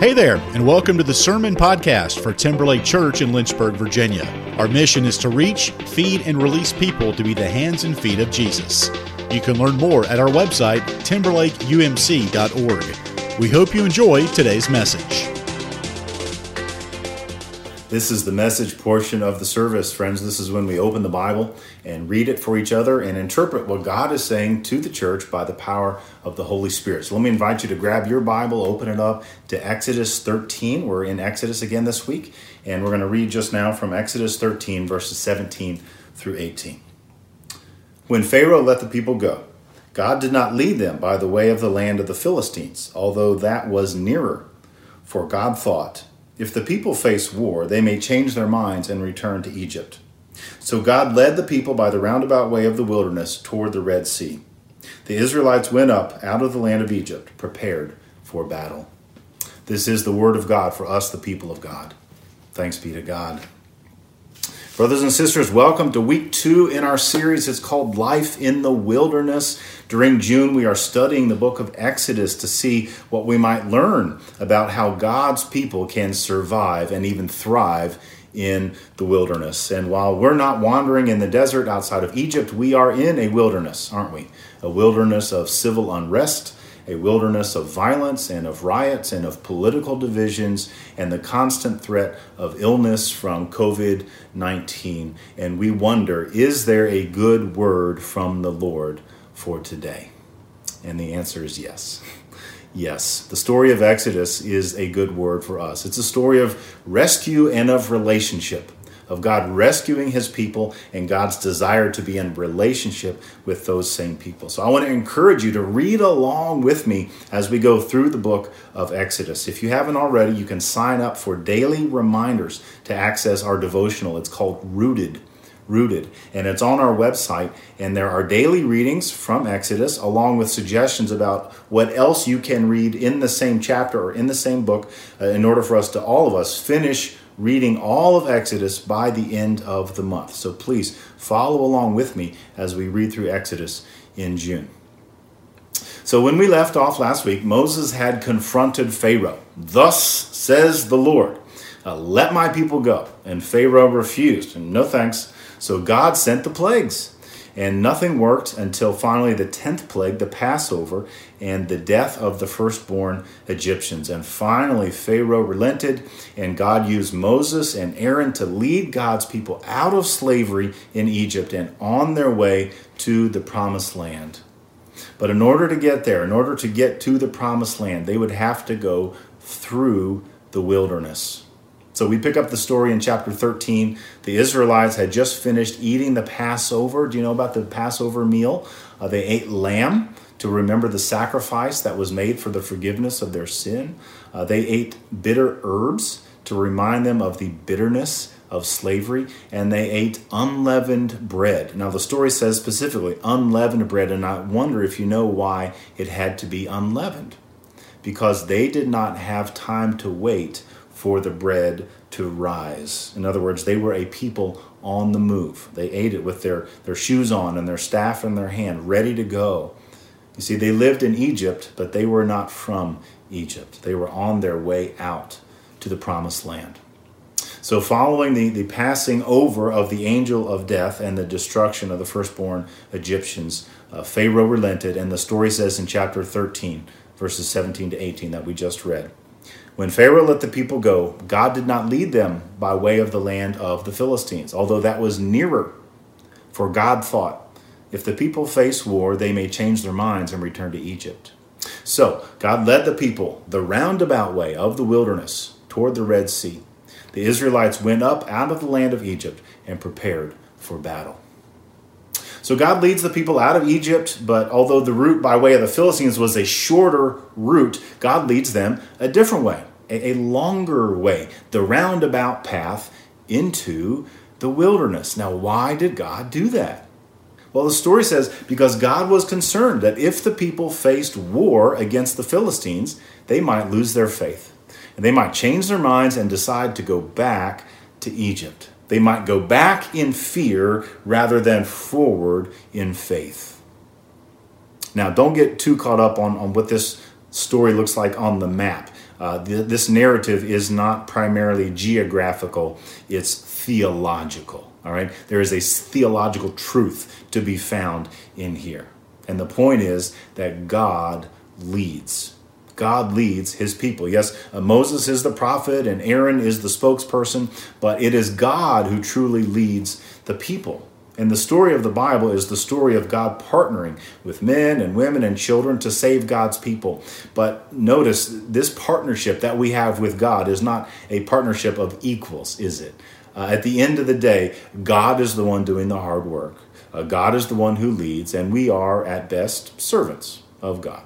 Hey there, and welcome to the Sermon Podcast for Timberlake Church in Lynchburg, Virginia. Our mission is to reach, feed, and release people to be the hands and feet of Jesus. You can learn more at our website, timberlakeumc.org. We hope you enjoy today's message. This is the message portion of the service, friends. This is when we open the Bible and read it for each other and interpret what God is saying to the church by the power of the Holy Spirit. So let me invite you to grab your Bible, open it up to Exodus 13. We're in Exodus again this week, and we're going to read just now from Exodus 13, verses 17 through 18. When Pharaoh let the people go, God did not lead them by the way of the land of the Philistines, although that was nearer. For God thought, if the people face war, they may change their minds and return to Egypt. So God led the people by the roundabout way of the wilderness toward the Red Sea. The Israelites went up out of the land of Egypt, prepared for battle. This is the word of God for us, the people of God. Thanks be to God. Brothers and sisters, welcome to week two in our series. It's called Life in the Wilderness. During June, we are studying the book of Exodus to see what we might learn about how God's people can survive and even thrive in the wilderness. And while we're not wandering in the desert outside of Egypt, we are in a wilderness, aren't we? A wilderness of civil unrest a wilderness of violence and of riots and of political divisions and the constant threat of illness from COVID 19. And we wonder is there a good word from the Lord for today? And the answer is yes. Yes, the story of Exodus is a good word for us. It's a story of rescue and of relationship of God rescuing his people and God's desire to be in relationship with those same people. So I want to encourage you to read along with me as we go through the book of Exodus. If you haven't already, you can sign up for daily reminders to access our devotional. It's called Rooted rooted. And it's on our website. And there are daily readings from Exodus, along with suggestions about what else you can read in the same chapter or in the same book uh, in order for us to all of us finish reading all of Exodus by the end of the month. So please follow along with me as we read through Exodus in June. So when we left off last week, Moses had confronted Pharaoh. Thus says the Lord, uh, let my people go. And Pharaoh refused, and no thanks. So God sent the plagues. And nothing worked until finally the 10th plague, the Passover, and the death of the firstborn Egyptians. And finally, Pharaoh relented, and God used Moses and Aaron to lead God's people out of slavery in Egypt and on their way to the promised land. But in order to get there, in order to get to the promised land, they would have to go through the wilderness. So we pick up the story in chapter 13. The Israelites had just finished eating the Passover. Do you know about the Passover meal? Uh, they ate lamb to remember the sacrifice that was made for the forgiveness of their sin. Uh, they ate bitter herbs to remind them of the bitterness of slavery, and they ate unleavened bread. Now, the story says specifically unleavened bread, and I wonder if you know why it had to be unleavened. Because they did not have time to wait for the bread to rise. In other words, they were a people on the move. They ate it with their, their shoes on and their staff in their hand, ready to go. You see, they lived in Egypt, but they were not from Egypt. They were on their way out to the promised land. So, following the, the passing over of the angel of death and the destruction of the firstborn Egyptians, uh, Pharaoh relented, and the story says in chapter 13, verses 17 to 18 that we just read. When Pharaoh let the people go, God did not lead them by way of the land of the Philistines, although that was nearer. For God thought, if the people face war, they may change their minds and return to Egypt. So God led the people the roundabout way of the wilderness toward the Red Sea. The Israelites went up out of the land of Egypt and prepared for battle. So God leads the people out of Egypt, but although the route by way of the Philistines was a shorter route, God leads them a different way a, a longer way, the roundabout path into the wilderness. Now, why did God do that? Well, the story says because God was concerned that if the people faced war against the Philistines, they might lose their faith. And they might change their minds and decide to go back to Egypt. They might go back in fear rather than forward in faith. Now, don't get too caught up on, on what this story looks like on the map. uh, th- this narrative is not primarily geographical, it's theological. All right? There is a theological truth to be found in here. And the point is that God leads. God leads his people. Yes, uh, Moses is the prophet and Aaron is the spokesperson, but it is God who truly leads the people. And the story of the Bible is the story of God partnering with men and women and children to save God's people. But notice this partnership that we have with God is not a partnership of equals, is it? Uh, at the end of the day, God is the one doing the hard work. Uh, God is the one who leads, and we are at best servants of God.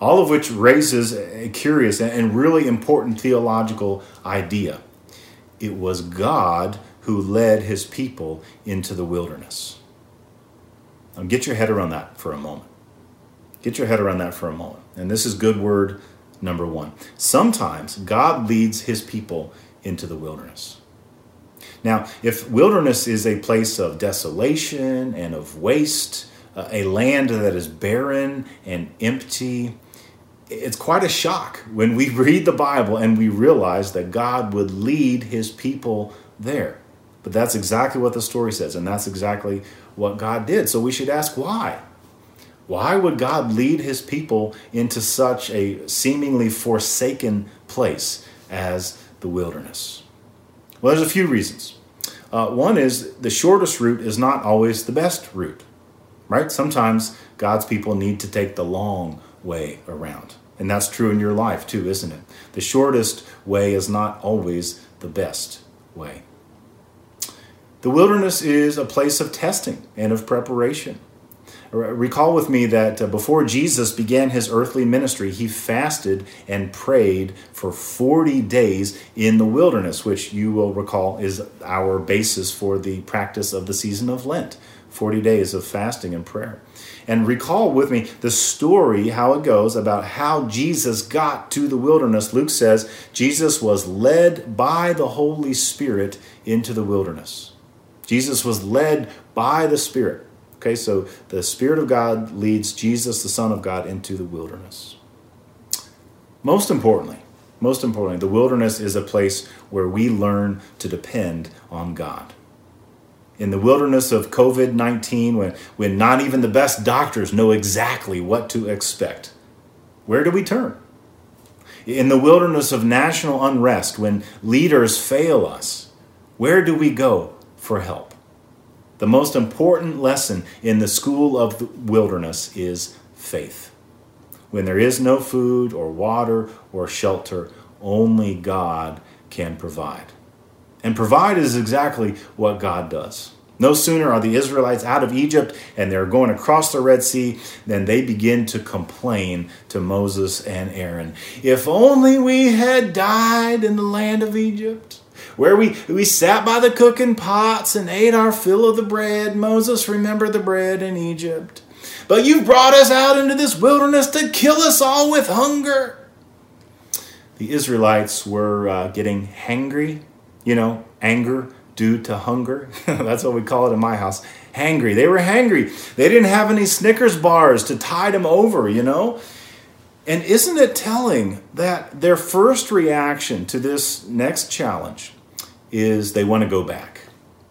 All of which raises a curious and really important theological idea. It was God who led his people into the wilderness. Now, get your head around that for a moment. Get your head around that for a moment. And this is good word number one. Sometimes God leads his people into the wilderness. Now, if wilderness is a place of desolation and of waste, uh, a land that is barren and empty, it's quite a shock when we read the Bible and we realize that God would lead his people there. But that's exactly what the story says, and that's exactly what God did. So we should ask why. Why would God lead his people into such a seemingly forsaken place as the wilderness? Well, there's a few reasons. Uh, one is the shortest route is not always the best route, right? Sometimes God's people need to take the long way around. And that's true in your life too, isn't it? The shortest way is not always the best way. The wilderness is a place of testing and of preparation. Recall with me that uh, before Jesus began his earthly ministry, he fasted and prayed for 40 days in the wilderness, which you will recall is our basis for the practice of the season of Lent 40 days of fasting and prayer. And recall with me the story, how it goes, about how Jesus got to the wilderness. Luke says Jesus was led by the Holy Spirit into the wilderness. Jesus was led by the Spirit. Okay, so the Spirit of God leads Jesus, the Son of God, into the wilderness. Most importantly, most importantly, the wilderness is a place where we learn to depend on God. In the wilderness of COVID 19, when, when not even the best doctors know exactly what to expect, where do we turn? In the wilderness of national unrest, when leaders fail us, where do we go for help. The most important lesson in the school of the wilderness is faith. When there is no food or water or shelter, only God can provide. And provide is exactly what God does. No sooner are the Israelites out of Egypt and they're going across the Red Sea than they begin to complain to Moses and Aaron. If only we had died in the land of Egypt where we, we sat by the cooking pots and ate our fill of the bread. Moses remembered the bread in Egypt. But you've brought us out into this wilderness to kill us all with hunger. The Israelites were uh, getting hangry, you know, anger due to hunger. That's what we call it in my house. Hangry. They were hangry. They didn't have any Snickers bars to tide them over, you know. And isn't it telling that their first reaction to this next challenge is they want to go back.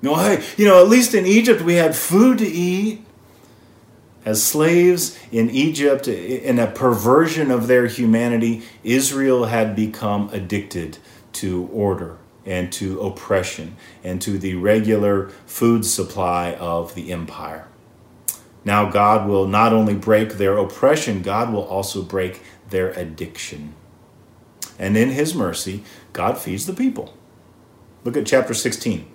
You know, hey, you know, at least in Egypt we had food to eat. As slaves in Egypt, in a perversion of their humanity, Israel had become addicted to order and to oppression and to the regular food supply of the empire. Now, God will not only break their oppression, God will also break their addiction. And in His mercy, God feeds the people. Look at chapter 16,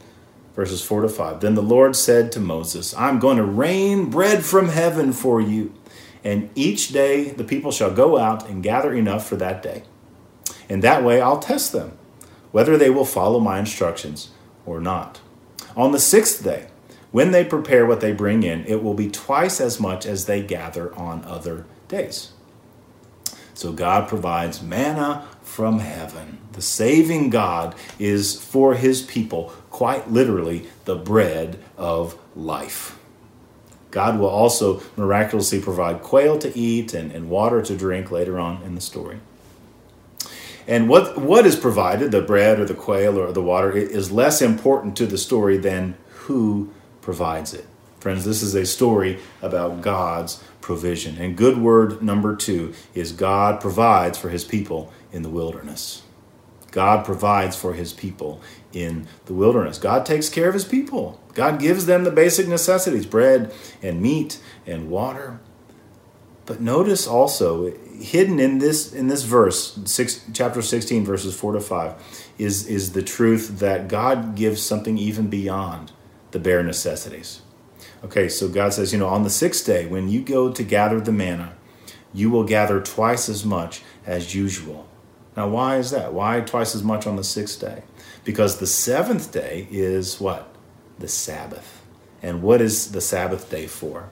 verses 4 to 5. Then the Lord said to Moses, I'm going to rain bread from heaven for you, and each day the people shall go out and gather enough for that day. And that way I'll test them, whether they will follow my instructions or not. On the sixth day, when they prepare what they bring in, it will be twice as much as they gather on other days. So God provides manna from heaven. The saving God is for his people, quite literally, the bread of life. God will also miraculously provide quail to eat and, and water to drink later on in the story. And what, what is provided, the bread or the quail or the water, is less important to the story than who provides it. Friends, this is a story about God's provision. And good word number two is God provides for his people in the wilderness. God provides for his people in the wilderness. God takes care of his people. God gives them the basic necessities bread and meat and water. But notice also, hidden in this in this verse, six, chapter 16, verses 4 to 5, is, is the truth that God gives something even beyond the bare necessities. Okay, so God says, you know, on the sixth day, when you go to gather the manna, you will gather twice as much as usual. Now, why is that? Why twice as much on the sixth day? Because the seventh day is what? The Sabbath. And what is the Sabbath day for?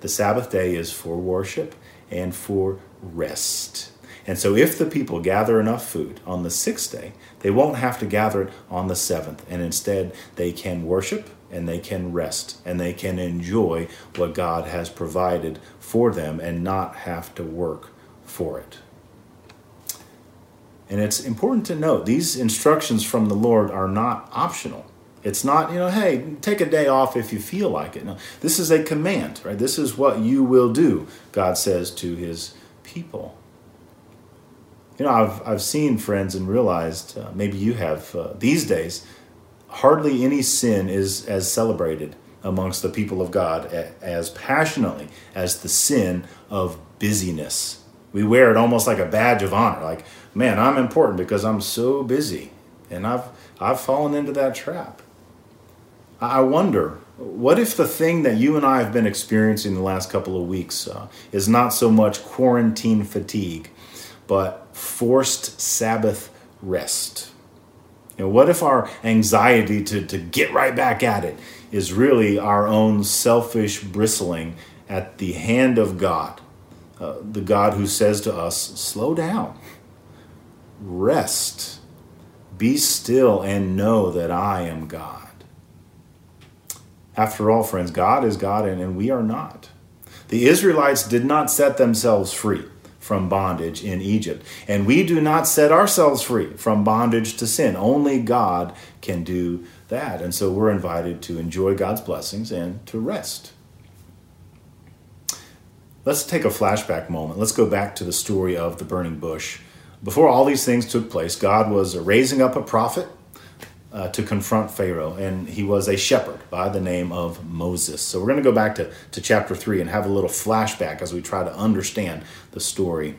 The Sabbath day is for worship and for rest. And so, if the people gather enough food on the sixth day, they won't have to gather it on the seventh. And instead, they can worship and they can rest and they can enjoy what God has provided for them and not have to work for it. And it's important to note these instructions from the Lord are not optional. It's not, you know, hey, take a day off if you feel like it. No, this is a command, right? This is what you will do, God says to his people. You know, I've, I've seen friends and realized, uh, maybe you have uh, these days, hardly any sin is as celebrated amongst the people of God as passionately as the sin of busyness. We wear it almost like a badge of honor, like, man, I'm important because I'm so busy. And I've, I've fallen into that trap. I wonder, what if the thing that you and I have been experiencing the last couple of weeks uh, is not so much quarantine fatigue, but forced Sabbath rest? You know, what if our anxiety to, to get right back at it is really our own selfish bristling at the hand of God? Uh, the God who says to us, slow down, rest, be still, and know that I am God. After all, friends, God is God and, and we are not. The Israelites did not set themselves free from bondage in Egypt. And we do not set ourselves free from bondage to sin. Only God can do that. And so we're invited to enjoy God's blessings and to rest. Let's take a flashback moment. Let's go back to the story of the burning bush. Before all these things took place, God was raising up a prophet uh, to confront Pharaoh, and he was a shepherd by the name of Moses. So we're going to go back to, to chapter 3 and have a little flashback as we try to understand the story.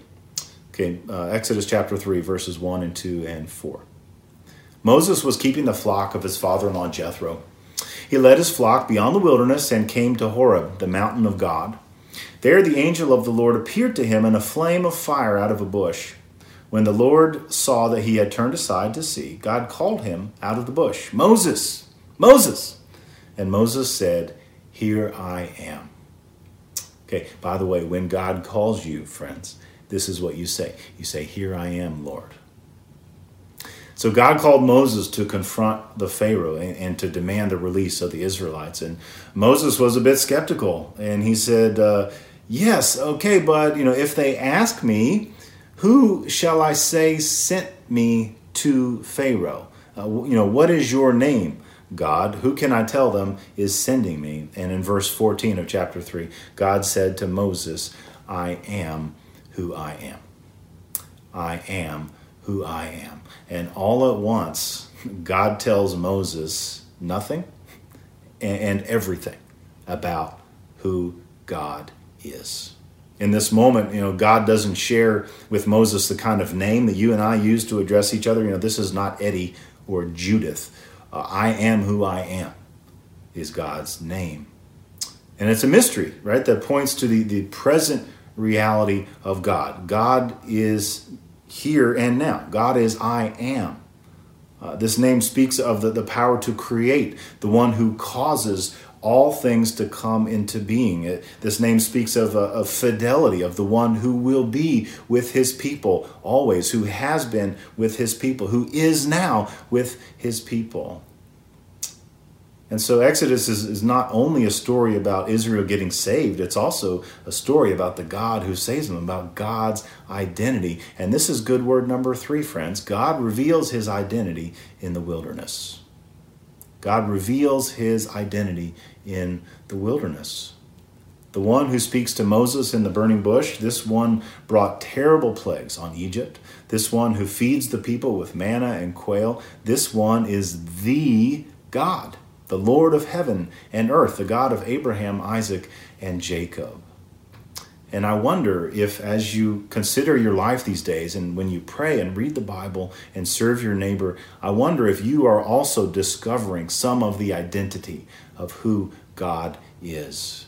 Okay, uh, Exodus chapter 3, verses 1 and 2 and 4. Moses was keeping the flock of his father in law Jethro. He led his flock beyond the wilderness and came to Horeb, the mountain of God. There the angel of the Lord appeared to him in a flame of fire out of a bush. When the Lord saw that he had turned aside to see, God called him out of the bush Moses, Moses! And Moses said, Here I am. Okay, by the way, when God calls you, friends, this is what you say. You say, Here I am, Lord. So God called Moses to confront the Pharaoh and, to demand the release of the Israelites. And Moses was a bit skeptical, and he said, uh, "Yes, okay, but you know, if they ask me, who shall I say sent me to Pharaoh? Uh, you know, what is your name? God, who can I tell them is sending me? And in verse 14 of chapter 3, God said to Moses, I am who I am. I am who I am. And all at once, God tells Moses nothing and everything about who God is in this moment, you know, God doesn't share with Moses the kind of name that you and I use to address each other. You know, this is not Eddie or Judith. Uh, I am who I am is God's name. And it's a mystery, right, that points to the, the present reality of God. God is here and now. God is I am. Uh, this name speaks of the, the power to create, the one who causes all things to come into being. It, this name speaks of, uh, of fidelity, of the one who will be with his people always, who has been with his people, who is now with his people. And so Exodus is, is not only a story about Israel getting saved, it's also a story about the God who saves them, about God's identity. And this is good word number three, friends. God reveals his identity in the wilderness. God reveals his identity in the wilderness. The one who speaks to Moses in the burning bush, this one brought terrible plagues on Egypt. This one who feeds the people with manna and quail, this one is the God the Lord of heaven and earth, the God of Abraham, Isaac, and Jacob. And I wonder if, as you consider your life these days, and when you pray and read the Bible and serve your neighbor, I wonder if you are also discovering some of the identity of who God is.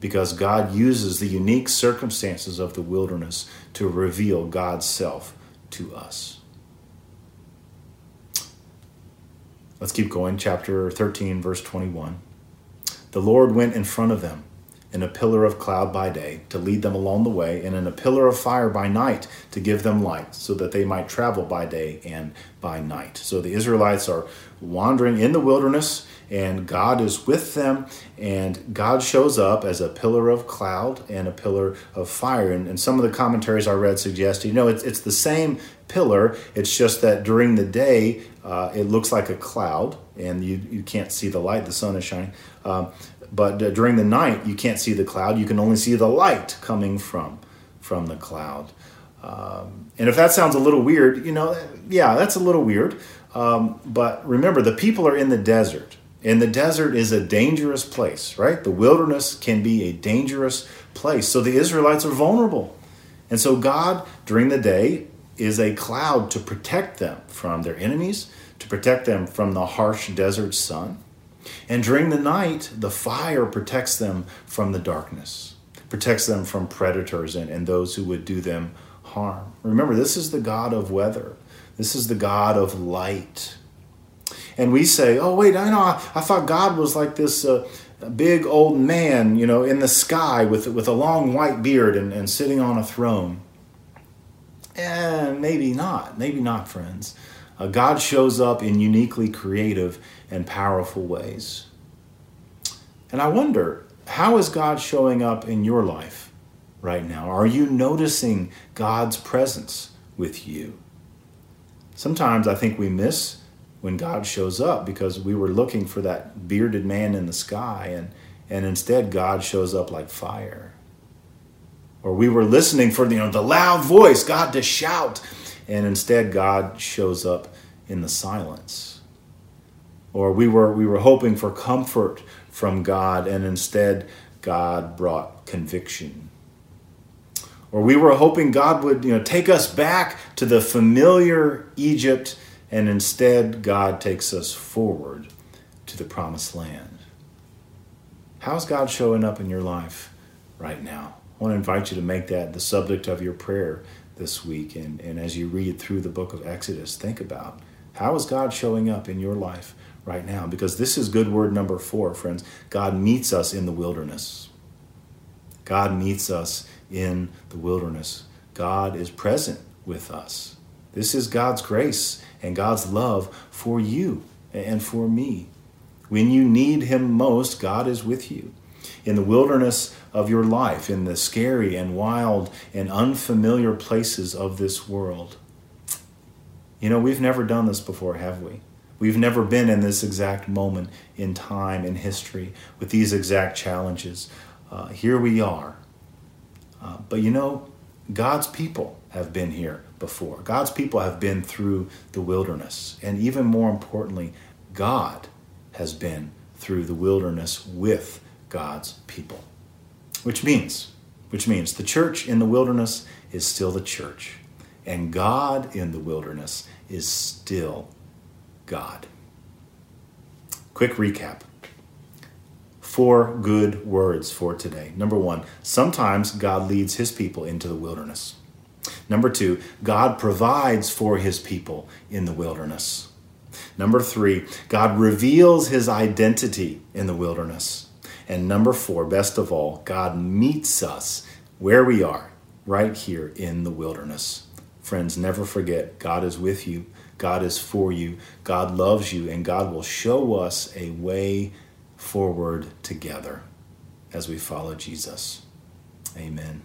Because God uses the unique circumstances of the wilderness to reveal God's self to us. Let's keep going. Chapter 13, verse 21. The Lord went in front of them in a pillar of cloud by day to lead them along the way, and in a pillar of fire by night to give them light, so that they might travel by day and by night. So the Israelites are wandering in the wilderness, and God is with them, and God shows up as a pillar of cloud and a pillar of fire. And, and some of the commentaries I read suggest, you know, it's, it's the same pillar, it's just that during the day, uh, it looks like a cloud, and you, you can't see the light, the sun is shining. Um, but uh, during the night, you can't see the cloud. You can only see the light coming from from the cloud. Um, and if that sounds a little weird, you know, yeah, that's a little weird. Um, but remember, the people are in the desert, and the desert is a dangerous place, right? The wilderness can be a dangerous place. So the Israelites are vulnerable. And so God, during the day, is a cloud to protect them from their enemies, to protect them from the harsh desert sun. And during the night, the fire protects them from the darkness, protects them from predators and, and those who would do them harm. Remember, this is the God of weather, this is the God of light. And we say, oh, wait, I know, I, I thought God was like this. Uh, big old man, you know, in the sky with with a long white beard and, and sitting on a throne. And maybe not, maybe not, friends. Uh, God shows up in uniquely creative and powerful ways. And I wonder, how is God showing up in your life right now? Are you noticing God's presence with you? Sometimes I think we miss when God shows up because we were looking for that bearded man in the sky, and, and instead God shows up like fire. Or we were listening for you know, the loud voice, God to shout, and instead God shows up in the silence. Or we were, we were hoping for comfort from God, and instead God brought conviction. Or we were hoping God would you know, take us back to the familiar Egypt, and instead God takes us forward to the promised land. How's God showing up in your life right now? I want to invite you to make that the subject of your prayer this week. And, and as you read through the book of Exodus, think about how is God showing up in your life right now? Because this is good word number four, friends. God meets us in the wilderness. God meets us in the wilderness. God is present with us. This is God's grace and God's love for you and for me. When you need Him most, God is with you. In the wilderness of your life, in the scary and wild and unfamiliar places of this world, you know, we've never done this before, have we? We've never been in this exact moment in time, in history, with these exact challenges. Uh, here we are. Uh, but you know, God's people have been here before. God's people have been through the wilderness. And even more importantly, God has been through the wilderness with God's people. Which means, which means the church in the wilderness is still the church. And God in the wilderness is still God. Quick recap. Four good words for today. Number one, sometimes God leads his people into the wilderness. Number two, God provides for his people in the wilderness. Number three, God reveals his identity in the wilderness. And number four, best of all, God meets us where we are, right here in the wilderness. Friends, never forget God is with you, God is for you, God loves you, and God will show us a way forward together as we follow Jesus. Amen.